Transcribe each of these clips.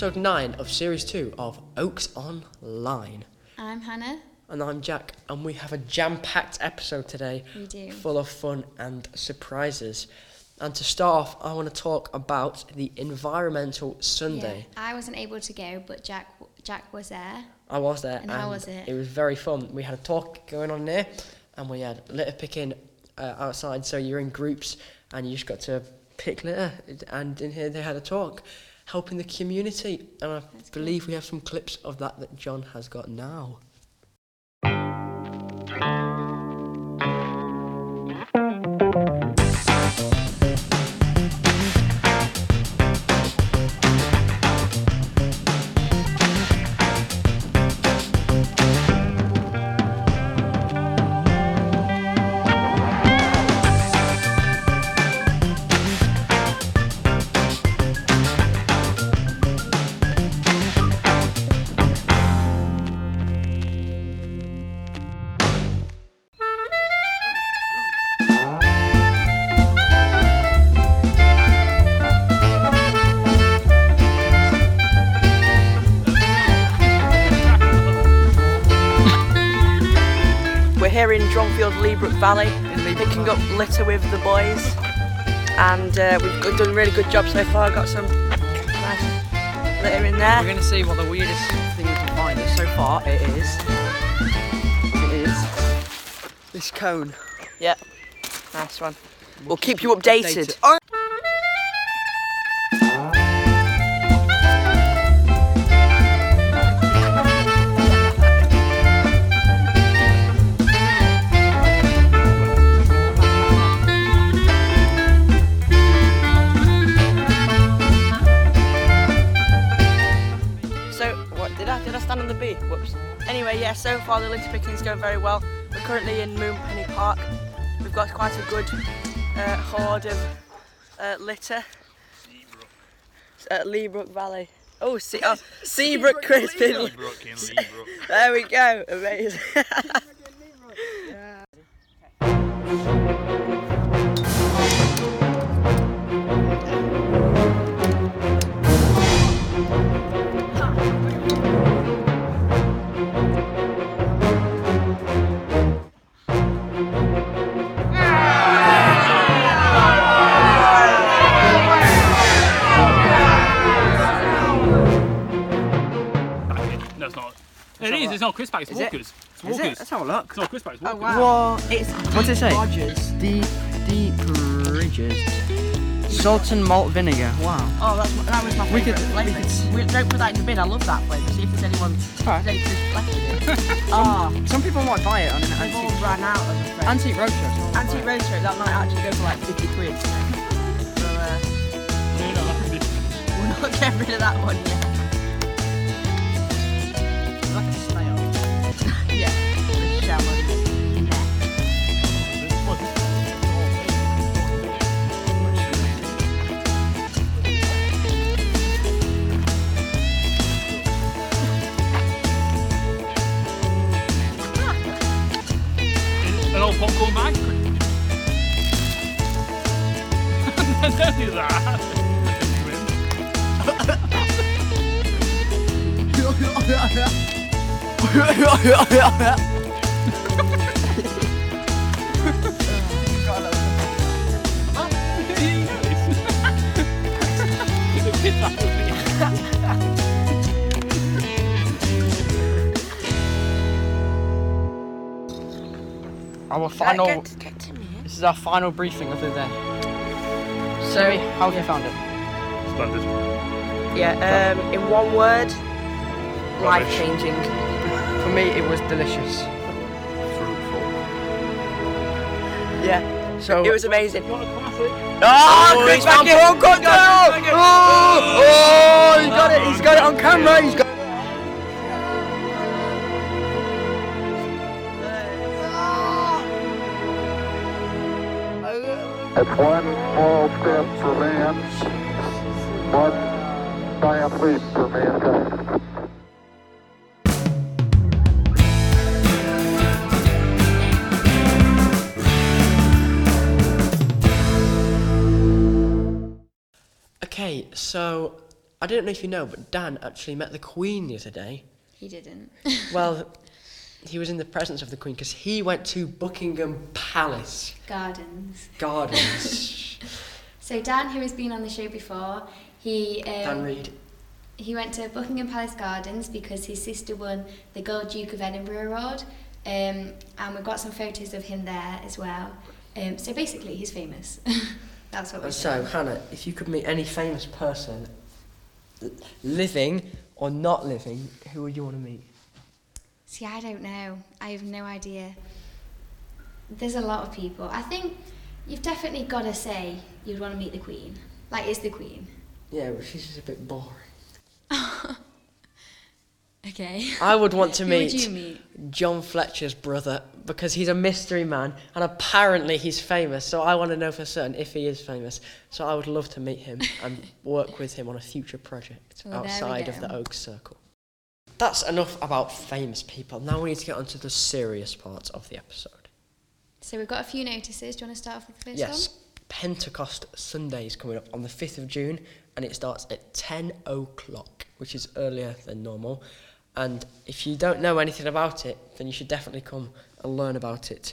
and episode 9 of series 2 of Oaks Online. I'm Hannah. And I'm Jack, and we have a jam packed episode today We do. full of fun and surprises. And to start off, I want to talk about the Environmental Sunday. Yeah, I wasn't able to go, but Jack Jack was there. I was there, And how was it? It was very fun. We had a talk going on there, and we had litter picking uh, outside. So you're in groups, and you just got to pick litter. And in here they had a talk, helping the community. And I That's cool. believe we have some clips of that that John has got now. Valley, picking up litter with the boys, and uh, we've done a really good job so far. Got some nice litter in there. We're going to see what the weirdest thing we can find is. So far, it is. It is this cone. Yep, nice one. We'll keep you updated. Oh. Picking's going very well. We're currently in Moonpenny Park. We've got quite a good uh, hoard of uh, litter. At Leabrook Valley. Oh, see, oh, Seabrook Crispin. There we go. Amazing. It is. It's not crisp bag. It's Is it? Walkers. It's Is Walkers. it? Let's have a look. It's not crisp bag. It's Oh, Walkers. wow. What? It's what's it say? Rogers. Deep, deep bridges. Salt and malt vinegar. Wow. Oh, that's my, that was my favourite. We favourite could- flavour. We don't put that in the bin. I love that flavour. See if there's anyone Alright. there's any left in it. Ah, Some people might buy it on an they've all antique, run out. I'm antique roadshow. Antique roadshow. That might actually go for like 50 quid. So uh, Yeah, no, that we'll not get rid of that one yet. Our final. Get, get to me. This is our final briefing of the day. So, how have you found it? Splendid. Yeah. Um, in one word, life changing. For me, it was delicious. Fruitful. Yeah. So It was amazing. What a classic. Oh, Chris Chris Mackie, Mackie, oh, Oh, oh, he's got it, he's got it on camera, he's got It's one small step for man, one giant leap for mankind. Okay, so I don't know if you know, but Dan actually met the Queen the other day. He didn't. Well, he was in the presence of the Queen because he went to Buckingham Palace Gardens. Gardens. So Dan, who has been on the show before, he Dan um, Reed. he went to Buckingham Palace Gardens because his sister won the Gold Duke of Edinburgh Award, um, and we've got some photos of him there as well. Um, so basically, he's famous. That's what we And so, Hannah, if you could meet any famous person, living or not living, who would you want to meet? See, I don't know. I have no idea. There's a lot of people. I think you've definitely got to say you'd want to meet the Queen. Like, it's the Queen. Yeah, but she's just a bit boring. Okay. I would want to Who would meet you meet? John Fletcher's brother because he's a mystery man and apparently he's famous. So I want to know for certain if he is famous. So I would love to meet him and work with him on a future project Well, there we outside of the. Oak Circle. That's enough about famous people. Now we need to get onto the serious part of the episode. So we've got a few notices. Do you want to start off with the first yes, one? Pentecost Sunday is coming up on the 5th of June and it starts at 10 o'clock, which is earlier than normal. And if you don't know anything about it, then you should definitely come and learn about it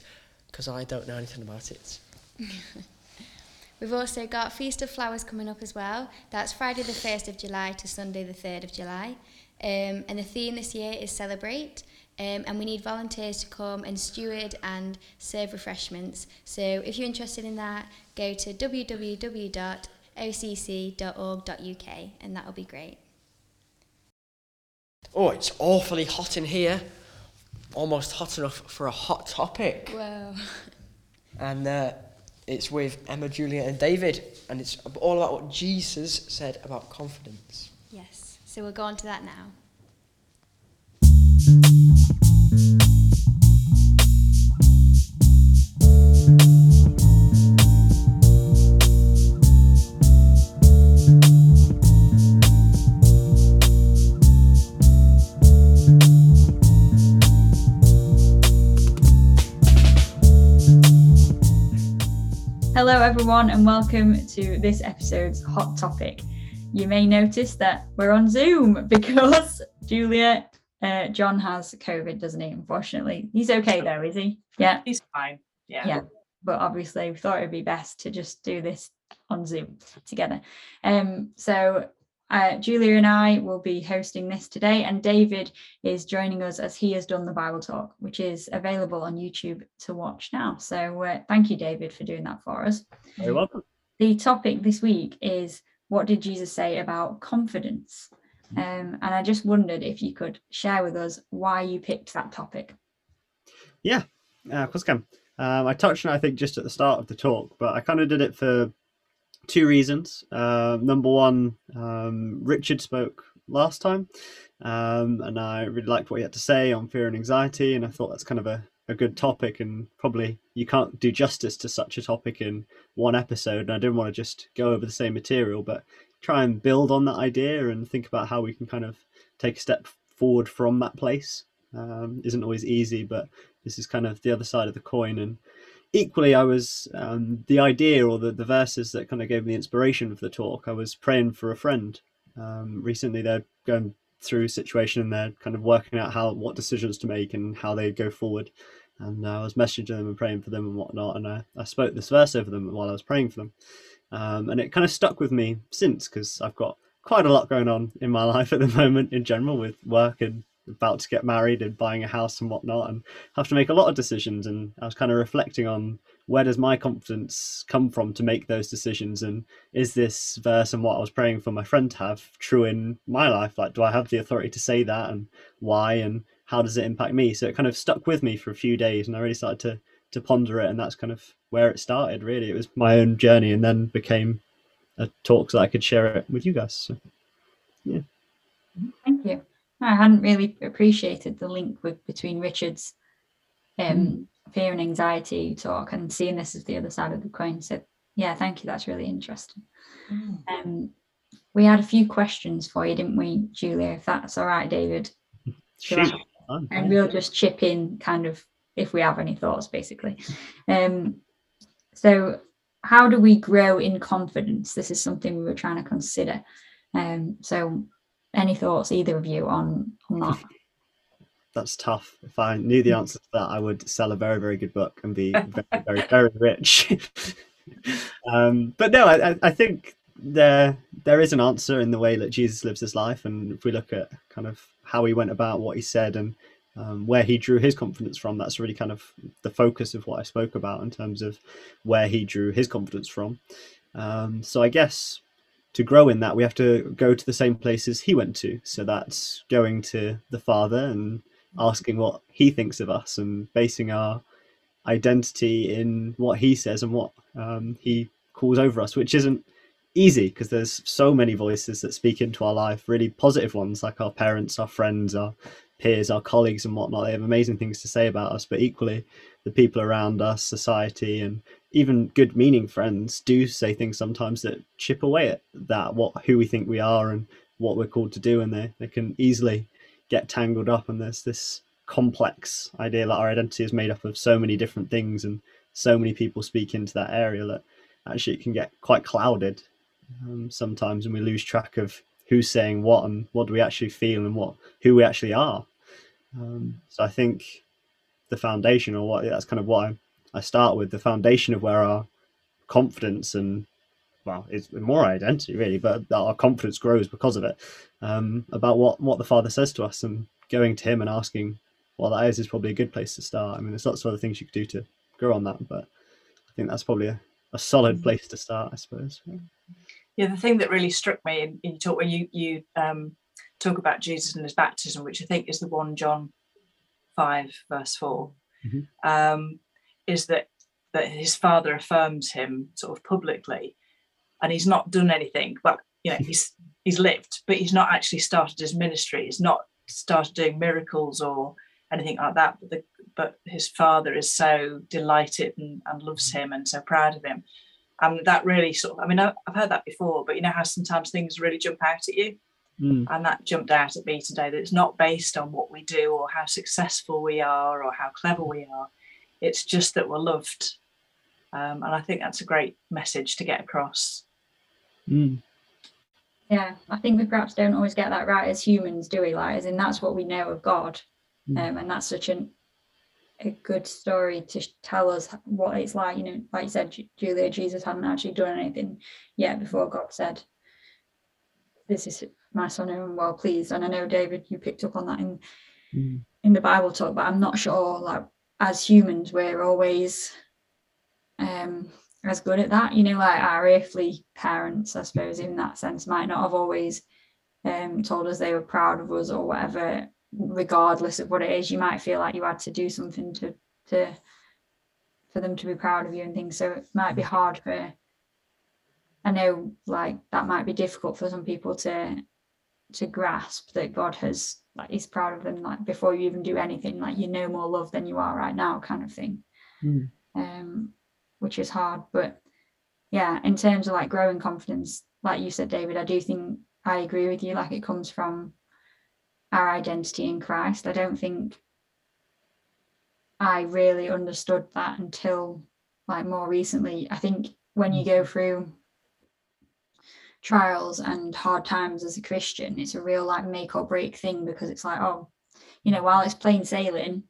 because I don't know anything about it. We've also got Feast of Flowers coming up as well. That's Friday the 1st of July to Sunday the 3rd of July. Um, and the theme this year is Celebrate. Um, and we need volunteers to come and steward and serve refreshments. So if you're interested in that, go to www.occ.org.uk and that'll be great. Oh, it's awfully hot in here. Almost hot enough for a hot topic. Wow. And uh, it's with Emma, Julia, and David. And it's all about what Jesus said about confidence. Yes. So we'll go on to that now. Hello, everyone, and welcome to this episode's hot topic. You may notice that we're on Zoom because Julia, uh, John has COVID, doesn't he? Unfortunately, he's okay though, is he? Yeah, He's fine. Yeah. Yeah. but obviously we thought it'd be best to just do this on Zoom together. Um, so uh, Julia and I will be hosting this today, and David is joining us as he has done the Bible talk, which is available on YouTube to watch now. So uh, thank you, David, for doing that for us. Very welcome. The topic this week is what did Jesus say about confidence? Um, and I just wondered if you could share with us why you picked that topic. Yeah, uh, of course I can. Um, I touched on it, I think, just at the start of the talk, but I kind of did it for two reasons. Uh, number one, um, Richard spoke last time, um, and I really liked what he had to say on fear and anxiety, and I thought that's kind of a, a good topic, and probably you can't do justice to such a topic in one episode. And I didn't want to just go over the same material, but try and build on that idea and think about how we can kind of take a step forward from that place. Um, isn't always easy, but this is kind of the other side of the coin. And equally, I was um, the idea or the, the verses that kind of gave me the inspiration for the talk. I was praying for a friend. Um, recently, they're going through situation and they're kind of working out how what decisions to make and how they go forward. And uh, I was messaging them and praying for them and whatnot. And I, I spoke this verse over them while I was praying for them. Um, and it kind of stuck with me since because I've got quite a lot going on in my life at the moment in general with work and about to get married and buying a house and whatnot and have to make a lot of decisions and i was kind of reflecting on where does my confidence come from to make those decisions and is this verse and what i was praying for my friend to have true in my life like do i have the authority to say that and why and how does it impact me so it kind of stuck with me for a few days and i really started to to ponder it and that's kind of where it started really it was my own journey and then became a talk so that i could share it with you guys so. Yeah. Thank you. I hadn't really appreciated the link with between Richard's um, fear and anxiety talk and seeing this as the other side of the coin. So yeah, thank you. That's really interesting. Um, we had a few questions for you, didn't we, Julia? If that's all right, David. Fun. and we'll just chip in kind of if we have any thoughts basically um so how do we grow in confidence this is something we were trying to consider Um, so, any thoughts, either of you, on on that? That's tough. If I knew the answer to that, I would sell a very, very good book and be very, very, very rich. um, but no, I, I- think there there is an answer in the way that Jesus lives his life, and if we look at kind of how he went about what he said and um, where he drew his confidence from, that's really kind of the focus of what I spoke about in terms of where he drew his confidence from. Um, so I guess to grow in that, we have to go to the same places he went to. So that's going to the Father and asking what he thinks of us and basing our identity in what he says and what um, he calls over us, which isn't easy because there's so many voices that speak into our life, really positive ones like our parents, our friends, our peers, our colleagues, and whatnot. They have amazing things to say about us, but equally, the people around us, society, and even good meaning friends do say things sometimes that chip away at that what who we think we are and what we're called to do and they, they can easily get tangled up and there's this complex idea that our identity is made up of so many different things and so many people speak into that area that actually it can get quite clouded um, sometimes and we lose track of who's saying what and what do we actually feel and what who we actually are. Um, so i think the foundation or what that's kind of what I, I start with the foundation of where our confidence and well it's more identity really but our confidence grows because of it um, about what what the father says to us and going to him and asking what that is is probably a good place to start. I mean there's lots of other things you could do to grow on that but i think that's probably a, a solid place to start i suppose. Yeah, the thing that really struck me in, in talk when you you um, talk about Jesus and his baptism, which I think is the one John five verse 4 Mhm. um, is that that his father affirms him sort of publicly, and he's not done anything, but you know he's he's lived, but he's not actually started his ministry. He's not started doing miracles or anything like that. But the, but his father is so delighted and, and loves him and so proud of him and that really sort of i mean I've, I've heard that before but you know how sometimes things really jump out at you Mm. and that jumped out at me today that it's not based on what we do or how successful we are or how clever we are it's just that we're loved um, and i think that's a great message to get across Mm. Yeah, I think we perhaps don't always get that right as humans, do we? Like, as in that's what we know of God, Mm. um, and that's such an a good story to tell us what it's like. You know, like you said, Julia, Jesus hadn't actually done anything yet before God said, "This is my son, whom I'm well pleased." And I know David, you picked up on that in Mm. in the Bible talk, but I'm not sure. Like, as humans, we're always um as good at that. You know, like our earthly parents, I suppose, in that sense, might not have always um told us they were proud of us or whatever, regardless of what it is. You might feel like you had to do something to to for them to be proud of you and things. So it might be hard for I know like that might be difficult for some people to to grasp that God has like he's proud of them like before you even do anything, like you know more love than you are right now, kind of thing. Mm. Um, which is hard. But yeah, in terms of like growing confidence, like you said, David, I do think I agree with you. Like it comes from our identity in Christ. I don't think I really understood that until like more recently. I think when you go mm-hmm. through trials and hard times as a Christian, it's a real like make or break thing because it's like, oh, you know, while it's plain sailing,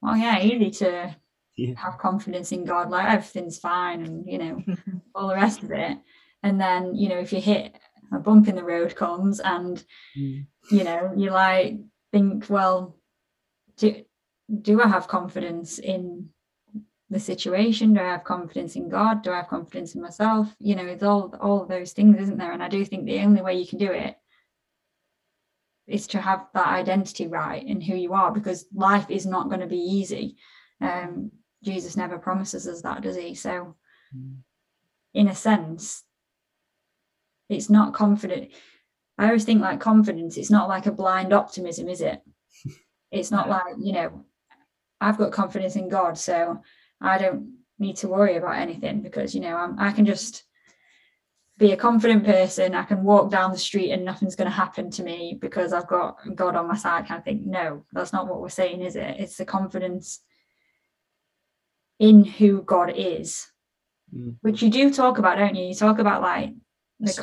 well, yeah, easy to Yeah. have confidence in God, like everything's fine and you know, all the rest of it. And then, you know, if you hit a bump in the road comes and Mm. you know, you like think, well, do do I have confidence in the situation? Do I have confidence in God? Do I have confidence in myself? You know, it's all all of those things, isn't there? And I do think the only way you can do it is to have that identity right in who you are, because life is not going to be easy. Um, Jesus never promises us that, does he? So, Mm. in a sense, it's not confident. I always think like confidence, it's not like a blind optimism, is it? It's not No. like, you know, I've got confidence in God, so I don't need to worry about anything because, you know, I'm, I can just be a confident person. I can walk down the street and nothing's going to happen to me because I've got God on my side kind of thing. No, that's not what we're saying, is it? It's the confidence in who God is, Mm. which you do talk about, don't you? You talk about like the It's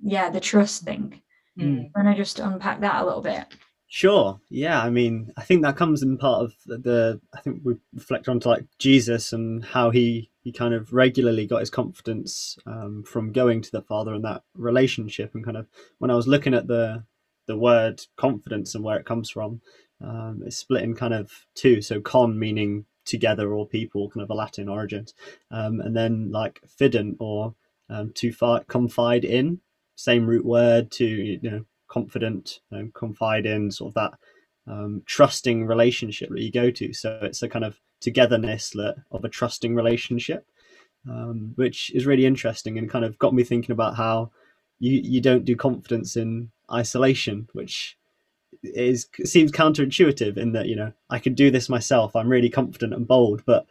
yeah the trust thing. Mm. When I just unpack that a little bit. Sure. Yeah. I mean, I think that comes in part of the, the I think we reflect onto like Jesus and how he he kind of regularly got his confidence um, from going to the Father and that relationship. And kind of when I was looking at the the word confidence and where it comes from, um, it's split in kind of two. So con meaning together or people, kind of a Latin origin, um, and then like fident or um, to fi- confide in, same root word to you know confident and confide in sort of that um, trusting relationship that you go to. So it's a kind of togetherness of a trusting relationship um, which is really interesting and kind of got me thinking about how you you don't do confidence in isolation which is seems counterintuitive in that you know i can do this myself. I'm really confident and bold but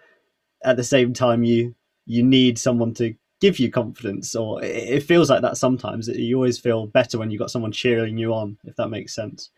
at the same time you you need someone to give you confidence or it, it feels like that sometimes. You always feel better when you've got someone cheering you on if that makes sense.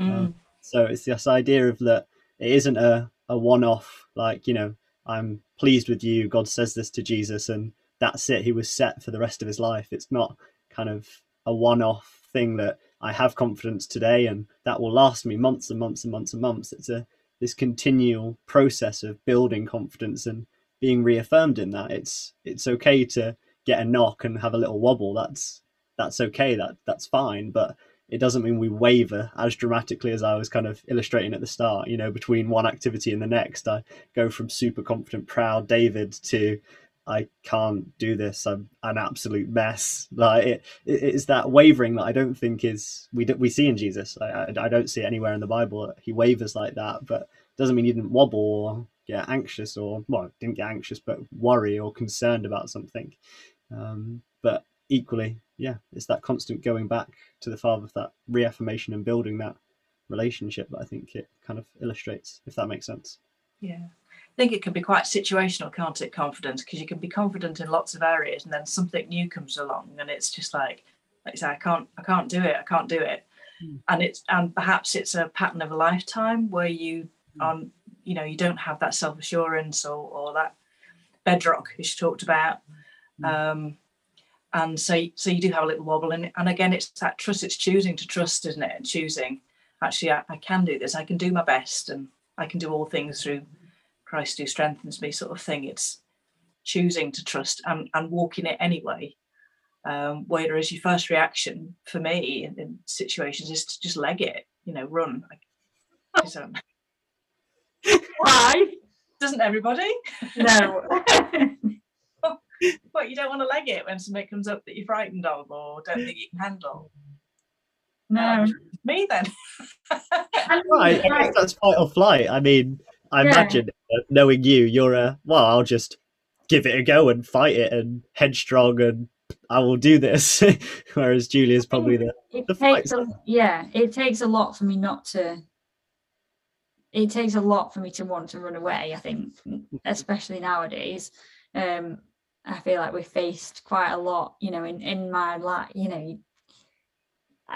Mm. um, so it's this idea of that it isn't a, a one-off like you know i'm pleased with you god says this to jesus and that's it he was set for the rest of his life. It's not kind of a one-off thing that i have confidence today and that will last me months and months and months and months. It's a this continual process of building confidence and being reaffirmed in that. It's it's okay to get a knock and have a little wobble. That's that's okay. That that's fine. But it doesn't mean we waver as dramatically as I was kind of illustrating at the start. You know, between one activity and the next, I go from super confident, proud David to I can't do this. I'm an absolute mess. Like it, it it's that wavering that I don't think is we do, we see in Jesus. I, I, I don't see it anywhere in the Bible. That he wavers like that, but doesn't mean he didn't wobble or get anxious or well, didn't get anxious, but worry or concerned about something. Um, but equally, yeah, it's that constant going back to the father, that reaffirmation and building that relationship that I think it kind of illustrates, if that makes sense. Yeah. I think it can be quite situational, can't it? Confidence, because you can be confident in lots of areas, and then something new comes along, and it's just like, like you say, I can't, I can't do it, I can't do it, hmm. and it's, and perhaps it's a pattern of a lifetime where you, hmm. on, you know, you don't have that self assurance or, or that bedrock as you talked about, hmm. um, and so, so you do have a little wobble, and and again, it's that trust. It's choosing to trust, isn't it? And choosing, actually, I, I can do this. I can do my best, and I can do all things through Christ who strengthens me sort of thing. It's choosing to trust and, and walking it anyway. Um, whereas your first reaction for me in, in situations is to just leg it, you know, run. I, I Why? Doesn't everybody? No. But you don't want to leg it when something comes up that you're frightened of or don't think you can handle. no. Me then. Right, I guess that's fight or flight. I mean, I Yeah. imagine uh, knowing you, you're a well. I'll just give it a go and fight it and headstrong and I will do this. Whereas Julia's probably the it the takes a, yeah it takes a lot for me not to it takes a lot for me to want to run away i think especially nowadays um i feel like we're faced quite a lot you know in in my life you know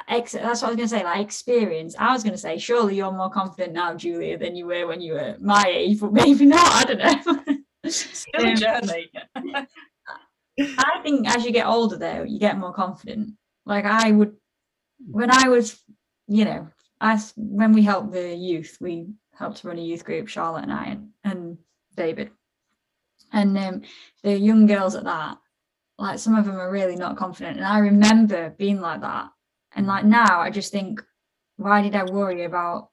Ex- that's what I was going to say. Like experience, I was going to say, surely you're more confident now, Julia, than you were when you were my age, but maybe not. I don't know. Still a Um, journey. I think as you get older, though, you get more confident. Like I would, when I was, you know, as when we helped the youth, we helped run a youth group, Charlotte and I, and, and David, and um, the young girls at that, like some of them are really not confident, and I remember being like that, and like now, I just think, why did I worry about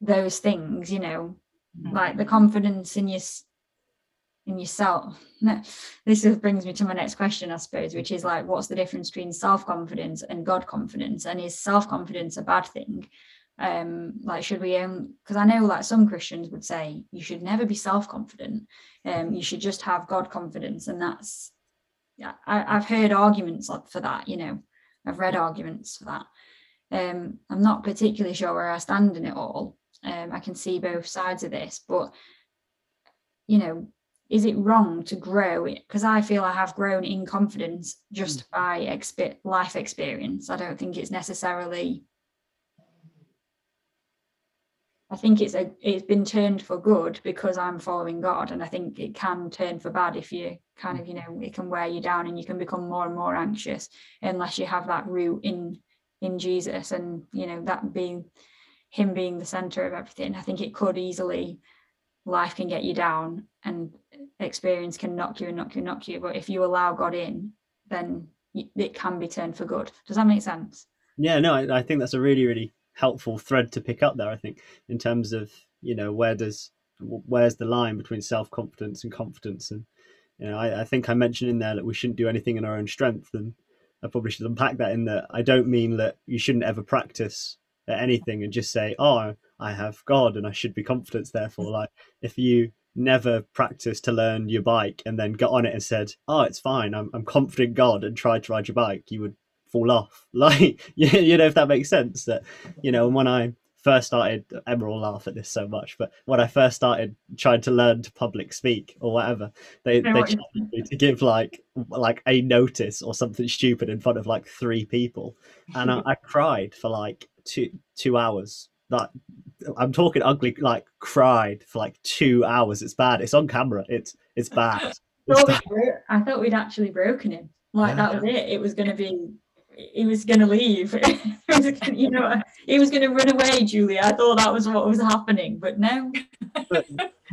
those things? You know, like the confidence in your in yourself. This brings me to my next question, I suppose, which is like, what's the difference between self confidence and God confidence? And is self confidence a bad thing? Um, like, should we own? Because I know, like, some Christians would say you should never be self confident. Um, you should just have God confidence, and that's yeah. I, I've heard arguments for that. You know, I've read arguments for that. Um, I'm not particularly sure where I stand in it all. Um, I can see both sides of this, but you know, is it wrong to grow? Because I feel I have grown in confidence just by life experience. I don't think it's necessarily I think it's a it's been turned for good because I'm following God, and I think it can turn for bad if you kind of you know it can wear you down and you can become more and more anxious unless you have that root in in Jesus and you know that being him being the center of everything. I think it could easily life can get you down and experience can knock you and knock you and knock you. But if you allow God in, then it can be turned for good. Does that make sense? Yeah, no, I, I think that's a really really helpful thread to pick up there. I think in terms of you know where does where's the line between self confidence and confidence, and you know I, I think I mentioned in there that we shouldn't do anything in our own strength, and I probably should unpack that in that I don't mean that you shouldn't ever practice at anything and just say, oh, I have God and I should be confident. Therefore, like if you never practiced to learn your bike and then got on it and said, oh, it's fine, I'm, I'm confident God and tried to ride your bike, you would fall off. Like, you know, if that makes sense. That, you know, when I first started, Emma will laugh at this so much, but when I first started trying to learn to public speak or whatever, they, they challenged me to give like like a notice or something stupid in front of like three people. And I, I cried for like two two hours. Like I'm talking ugly, like cried for like two hours. It's bad. It's on camera. It's it's bad. It's bad. I thought we'd actually broken him. Like that was it. It was going to be he was going to leave. you know, he was going to run away, Julia. I thought that was what was happening, but no. but,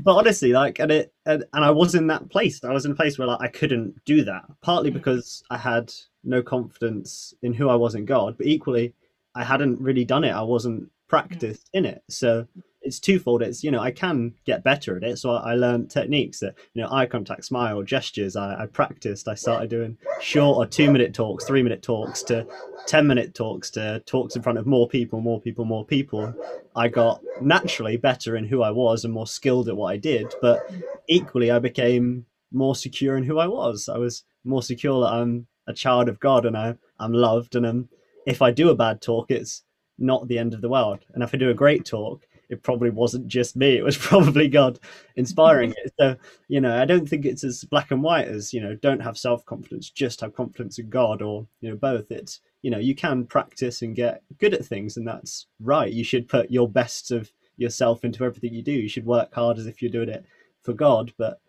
but honestly, like, and it, and, and I was in that place. I was in a place where like I couldn't do that. Partly mm. because I had no confidence in who I was in God, but equally, I hadn't really done it. I wasn't mm. practiced in it. So it's twofold. It's you know I can get better at it, so I, I learned techniques that you know eye contact, smile, gestures. I, I practiced. I started doing short or two minute talks, three minute talks to ten minute talks to talks in front of more people, more people, more people. I got naturally better in who I was and more skilled at what I did, but equally I became more secure in who I was. I was more secure that I'm a child of God and I, I'm loved and I'm, if I do a bad talk, it's not the end of the world. And if I do a great talk, it probably wasn't just me. It was probably God inspiring it. So, you know, I don't think it's as black and white as, you know, don't have self confidence, just have confidence in God or, you know, both. It's, you know, you can practice and get good at things, and that's right. You should put your best of yourself into everything you do. You should work hard as if you're doing it for God. But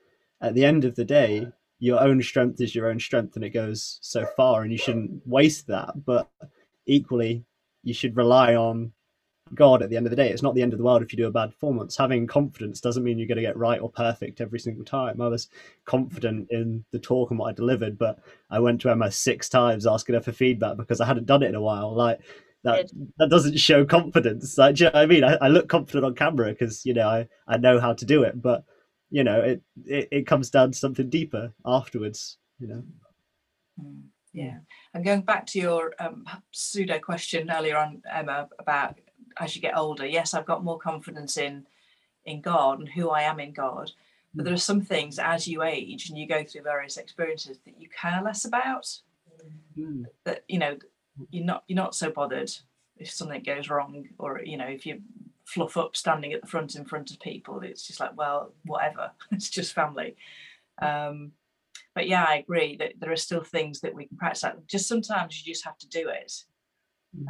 at the end of the day, your own strength is your own strength and it goes so far, and you shouldn't waste that. But equally, you should rely on God at the end of the day. It's not the end of the world if you do a bad performance. Having confidence doesn't mean you're going to get right or perfect every single time. I was confident in the talk and what I delivered, but I went to Emma six times asking her for feedback because I hadn't done it in a while. Like that, that doesn't show confidence. Like, you know I mean? I, I, look confident on camera because you know I, I know how to do it, but you know it, it it comes down to something deeper afterwards. You know. Hmm, yeah, and going back to your um, pseudo question earlier on, Emma, about as you get older, yes, I've got more confidence in in God and who I am in God. But there are some things as you age and you go through various experiences that you care less about. Mm. That you know, you're not you're not so bothered if something goes wrong or you know if you fluff up standing at the front in front of people. It's just like well, whatever. it's just family. Um, but yeah, I agree that there are still things that we can practice. Like just sometimes you just have to do it.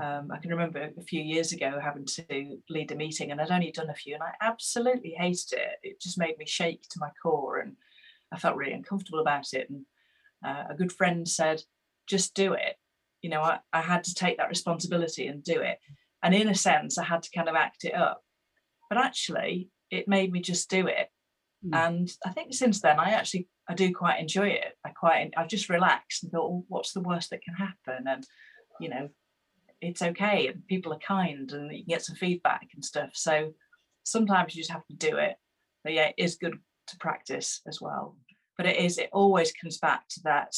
Um, I can remember a few years ago having to lead a meeting, and I'd only done a few, and I absolutely hated it. It just made me shake to my core, and I felt really uncomfortable about it. And uh, a good friend said, "Just do it." You know, I, I had to take that responsibility and do it. And in a sense, I had to kind of act it up. But actually, it made me just do it. Mm. And I think since then, I actually I do quite enjoy it. I quite I've just relaxed and thought, well, what's the worst that can happen? And you know, it's okay and people are kind and you can get some feedback and stuff. So sometimes you just have to do it. But yeah it is good to practice as well. But it is it always comes back to that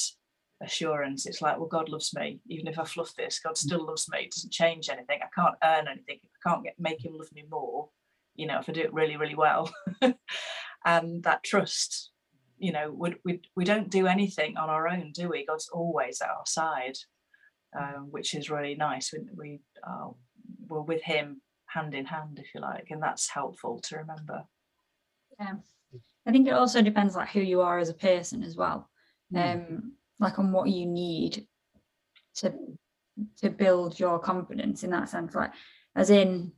assurance. It's like well god loves me. Even if i fluff this god mm. still loves me. It doesn't change anything. I can't earn anything. I can't get make him love me more you know if i do it really really well. And that trust you know we, we, we don't do anything on our own do we? God's always at our side um, which is really nice. We, we uh, were with him hand in hand, if you like, and that's helpful to remember. Yeah, I think it also depends like who you are as a person as well, mm. um, like on what you need to to build your confidence in that sense. Like, as in,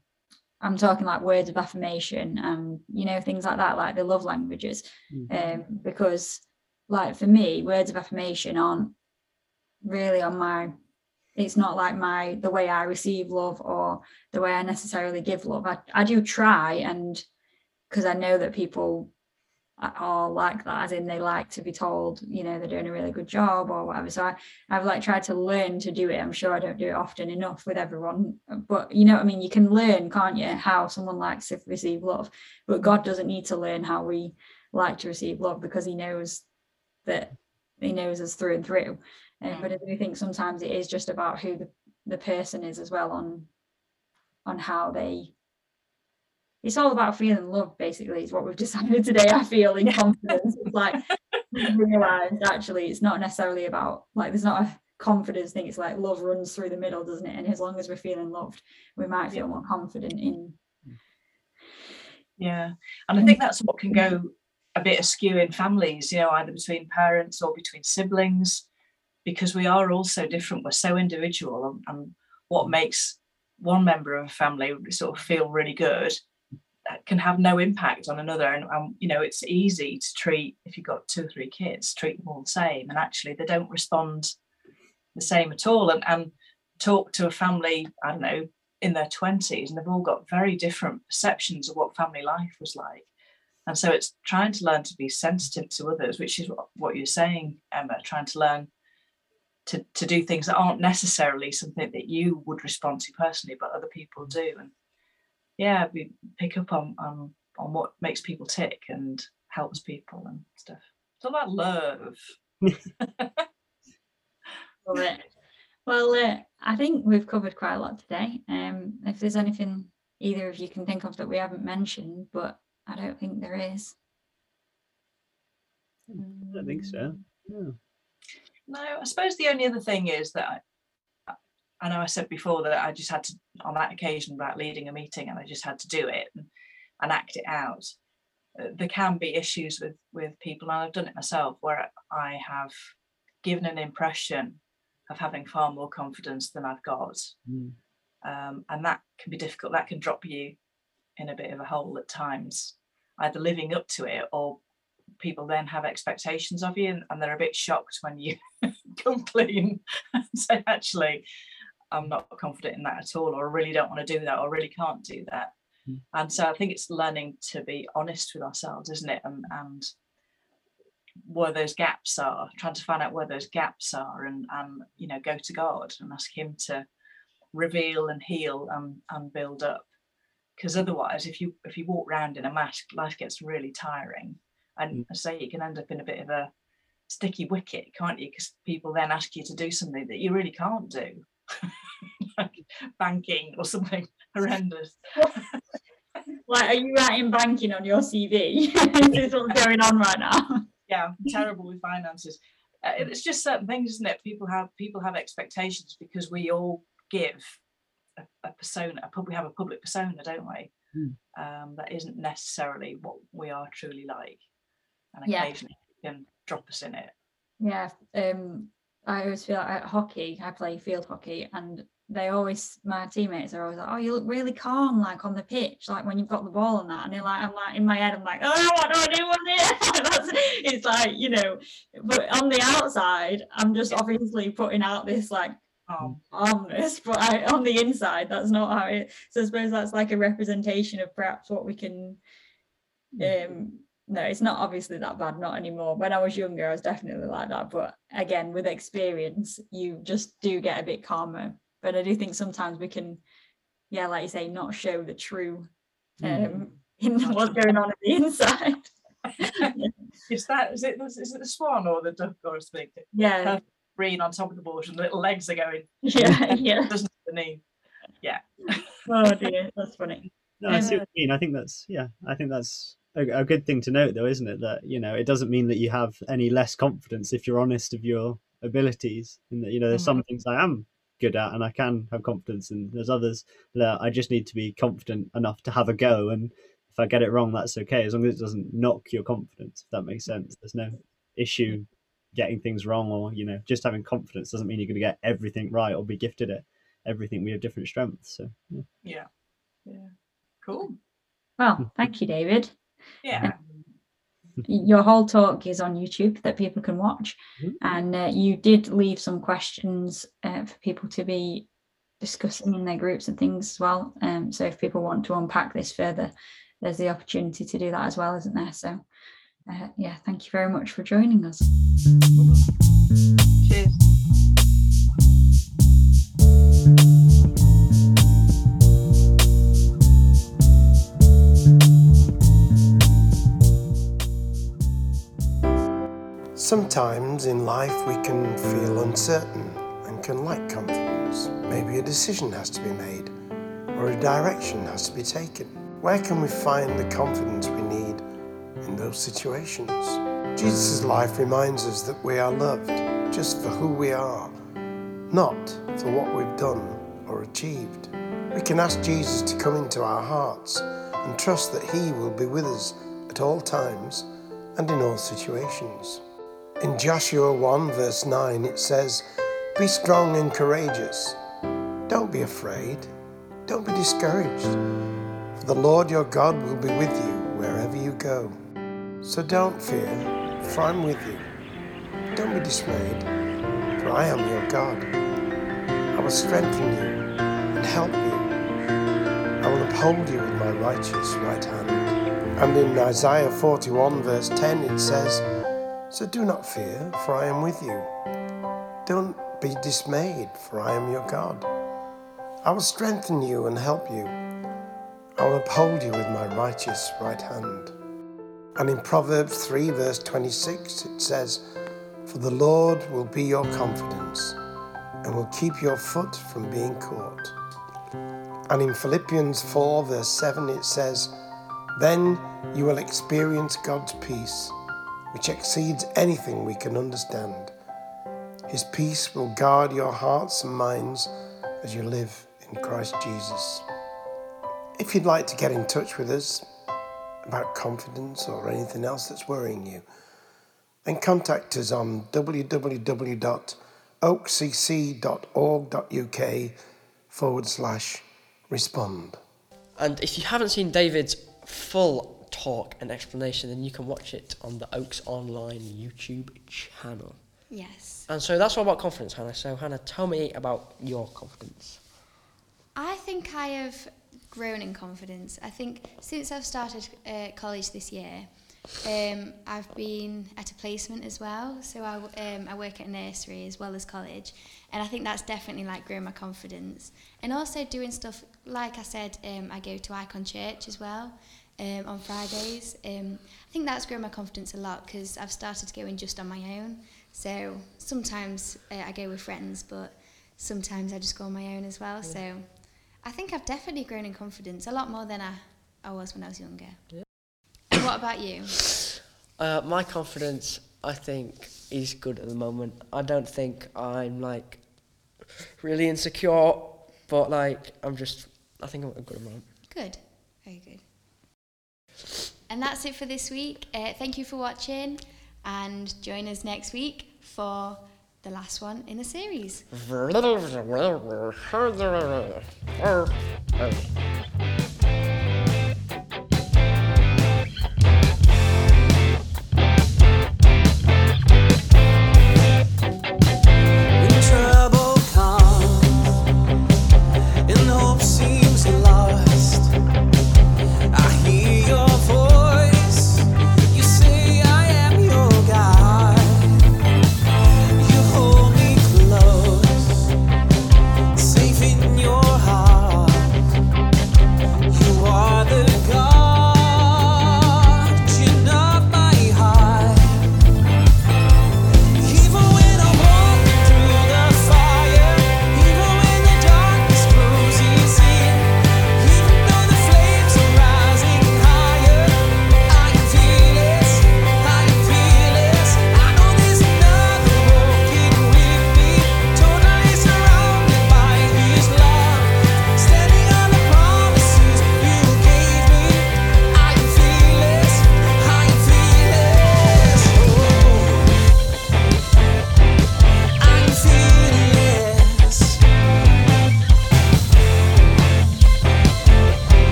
I'm talking like words of affirmation and you know things like that, like the love languages, um, because like for me, words of affirmation aren't really on my. It's not like my the way I receive love or the way I necessarily give love. I, I do try and because I know that people are like that, as in they like to be told, you know, they're doing a really good job or whatever. So I, I've like tried to learn to do it. I'm sure I don't do it often enough with everyone, but you know what I mean? You can learn, can't you, how someone likes to receive love. But God doesn't need to learn how we like to receive love because he knows that he knows us through and through. Um, but I do think sometimes it is just about who the, the person is as well on on how they it's all about feeling love basically is what we've decided today i feel in confidence. It's like realized actually it's not necessarily about like there's not a confidence thing it's like love runs through the middle doesn't it? And as long as we're feeling loved we might feel more confident in Yeah, and I think that's what can go a bit askew in families, you know, either between parents or between siblings, because we are all so different. We're so individual, and, and what makes one member of a family sort of feel really good that can have no impact on another. And, you know, it's easy to treat if you've got two or three kids, treat them all the same, and actually they don't respond the same at all. And and talk to a family, I don't know, in their 20s and they've all got very different perceptions of what family life was like and so it's trying to learn to be sensitive to others which is what you're saying emma trying to learn to, to do things that aren't necessarily something that you would respond to personally but other people do and yeah we pick up on on, on what makes people tick and helps people and stuff it's all about love Love it. Well, uh, I think we've covered quite a lot today. Um, if there's anything either of you can think of that we haven't mentioned, but I don't think there is. I don't think so. No. No, I suppose the only other thing is that I, I know I said before that I just had to, on that occasion about leading a meeting, and I just had to do it and, and act it out. Uh, There can be issues with with people, and I've done it myself, where I have given an impression of having far more confidence than I've got, Mm. um, and that can be difficult. That can drop you in a bit of a hole at times, either living up to it or people then have expectations of you and, and they're a bit shocked when you come clean and say actually i'm not confident in that at all or I really don't want to do that or really can't do that. Mm. and so i think it's learning to be honest with ourselves isn't it? And, and where those gaps are trying to find out where those gaps are and and you know go to god and ask him to reveal and heal and, and build up. Because otherwise if you if you walk around in a mask life gets really tiring and I say you can end up in a bit of a sticky wicket can't you? Because people then ask you to do something that you really can't do. Like banking or something horrendous. Like, are you writing banking on your CV? this Is what's going on right now? yeah I'm terrible with finances. Uh, it's just certain things isn't it? People have people have expectations because we all give a, a persona a pub we have a public persona don't we? Hmm. um, that isn't necessarily what we are truly like and Yeah. occasionally it can drop us in it Yeah, um, I always feel like at hockey, I play field hockey, and they always, my teammates are always like, "Oh, you look really calm, like on the pitch, like when you've got the ball and that." And they're like, I'm like in my head, I'm like, "Oh, what do I do on this?" That's, it's like you know, but on the outside, I'm just obviously putting out this like um, calmness, but I, on the inside, that's not how it. So I suppose that's like a representation of perhaps what we can. Um, no, it's not obviously that bad, not anymore. When I was younger, I was definitely like that. But again, with experience, you just do get a bit calmer. But I do think sometimes we can, yeah, like you say, not show the true um in what's going on at the inside. is that is it is it the swan or the duck or something yeah, green on top of the board and the little legs are going yeah, yeah. doesn't underneath Oh dear, that's funny. No, I see Um, what you mean. I think that's yeah. I think that's a, a good thing to note, though, isn't it? That you know, it doesn't mean that you have any less confidence if you're honest of your abilities, and that you know, there's some mm-hmm. things I am good at and I can have confidence, and there's others that I just need to be confident enough to have a go. And if I get it wrong, that's okay, as long as it doesn't knock your confidence. If that makes sense, there's no issue getting things wrong, or you know, just having confidence doesn't mean you're going to get everything right or be gifted at everything. We have different strengths, so yeah. yeah yeah Cool. Well, hmm. thank you, David. Yeah. Your whole talk is on YouTube that people can watch, Mhm. and uh, you did leave some questions uh, for people to be discussing in their groups and things as well. Um, so if people want to unpack this further, there's the opportunity to do that as well, isn't there? So, uh, yeah, thank you very much for joining us. Cheers. Sometimes in life we can feel uncertain and can lack confidence. Maybe a decision has to be made or a direction has to be taken. Where can we find the confidence we need in those situations? Jesus' life reminds us that we are loved just for who we are, not for what we've done or achieved. We can ask Jesus to come into our hearts and trust that He will be with us at all times and in all situations. In Joshua 1, verse 9, it says, Be strong and courageous. Don't be afraid. Don't be discouraged. For the Lord your God will be with you wherever you go. So don't fear, for I'm with you. Don't be dismayed, for I am your God. I will strengthen you and help you. I will uphold you with my righteous right hand. And in Isaiah 41, verse 10, it says, So do not fear, for I am with you. Don't be dismayed, for I am your God. I will strengthen you and help you. I will uphold you with my righteous right hand. And in Proverbs 3, verse 26, it says, For the Lord will be your confidence and will keep your foot from being caught. And in Philippians 4, verse 7, it says, Then you will experience God's peace, which exceeds anything we can understand. His peace will guard your hearts and minds as you live in Christ Jesus. If you'd like to get in touch with us about confidence or anything else that's worrying you, then contact us on www.oakcc.org.uk forward slash respond. And if you haven't seen David's full talk and explanation, then you can watch it on the Oaks Online YouTube channel. Yes. And so that's all about confidence, Hannah. So, Hannah, tell me about your confidence. I think I have grown in confidence. I think since I've started uh, college this year, um, I've been at a placement as well. So I, um, I work at a nursery as well as college, and I think that's definitely like growing my confidence. And also doing stuff like I said, um, I go to Icon Church as well um, on Fridays. Um, I think that's grown my confidence a lot because I've started going just on my own. So sometimes uh, I go with friends, but sometimes I just go on my own as well. So I think I've definitely grown in confidence a lot more than I, I was when I was younger. What about you? Uh, my confidence, I think, is good at the moment. I don't think I'm like really insecure, but like I'm just, I think I'm good at good amount. Good, very good. And that's it for this week. Uh, thank you for watching, and join us next week for the last one in the series.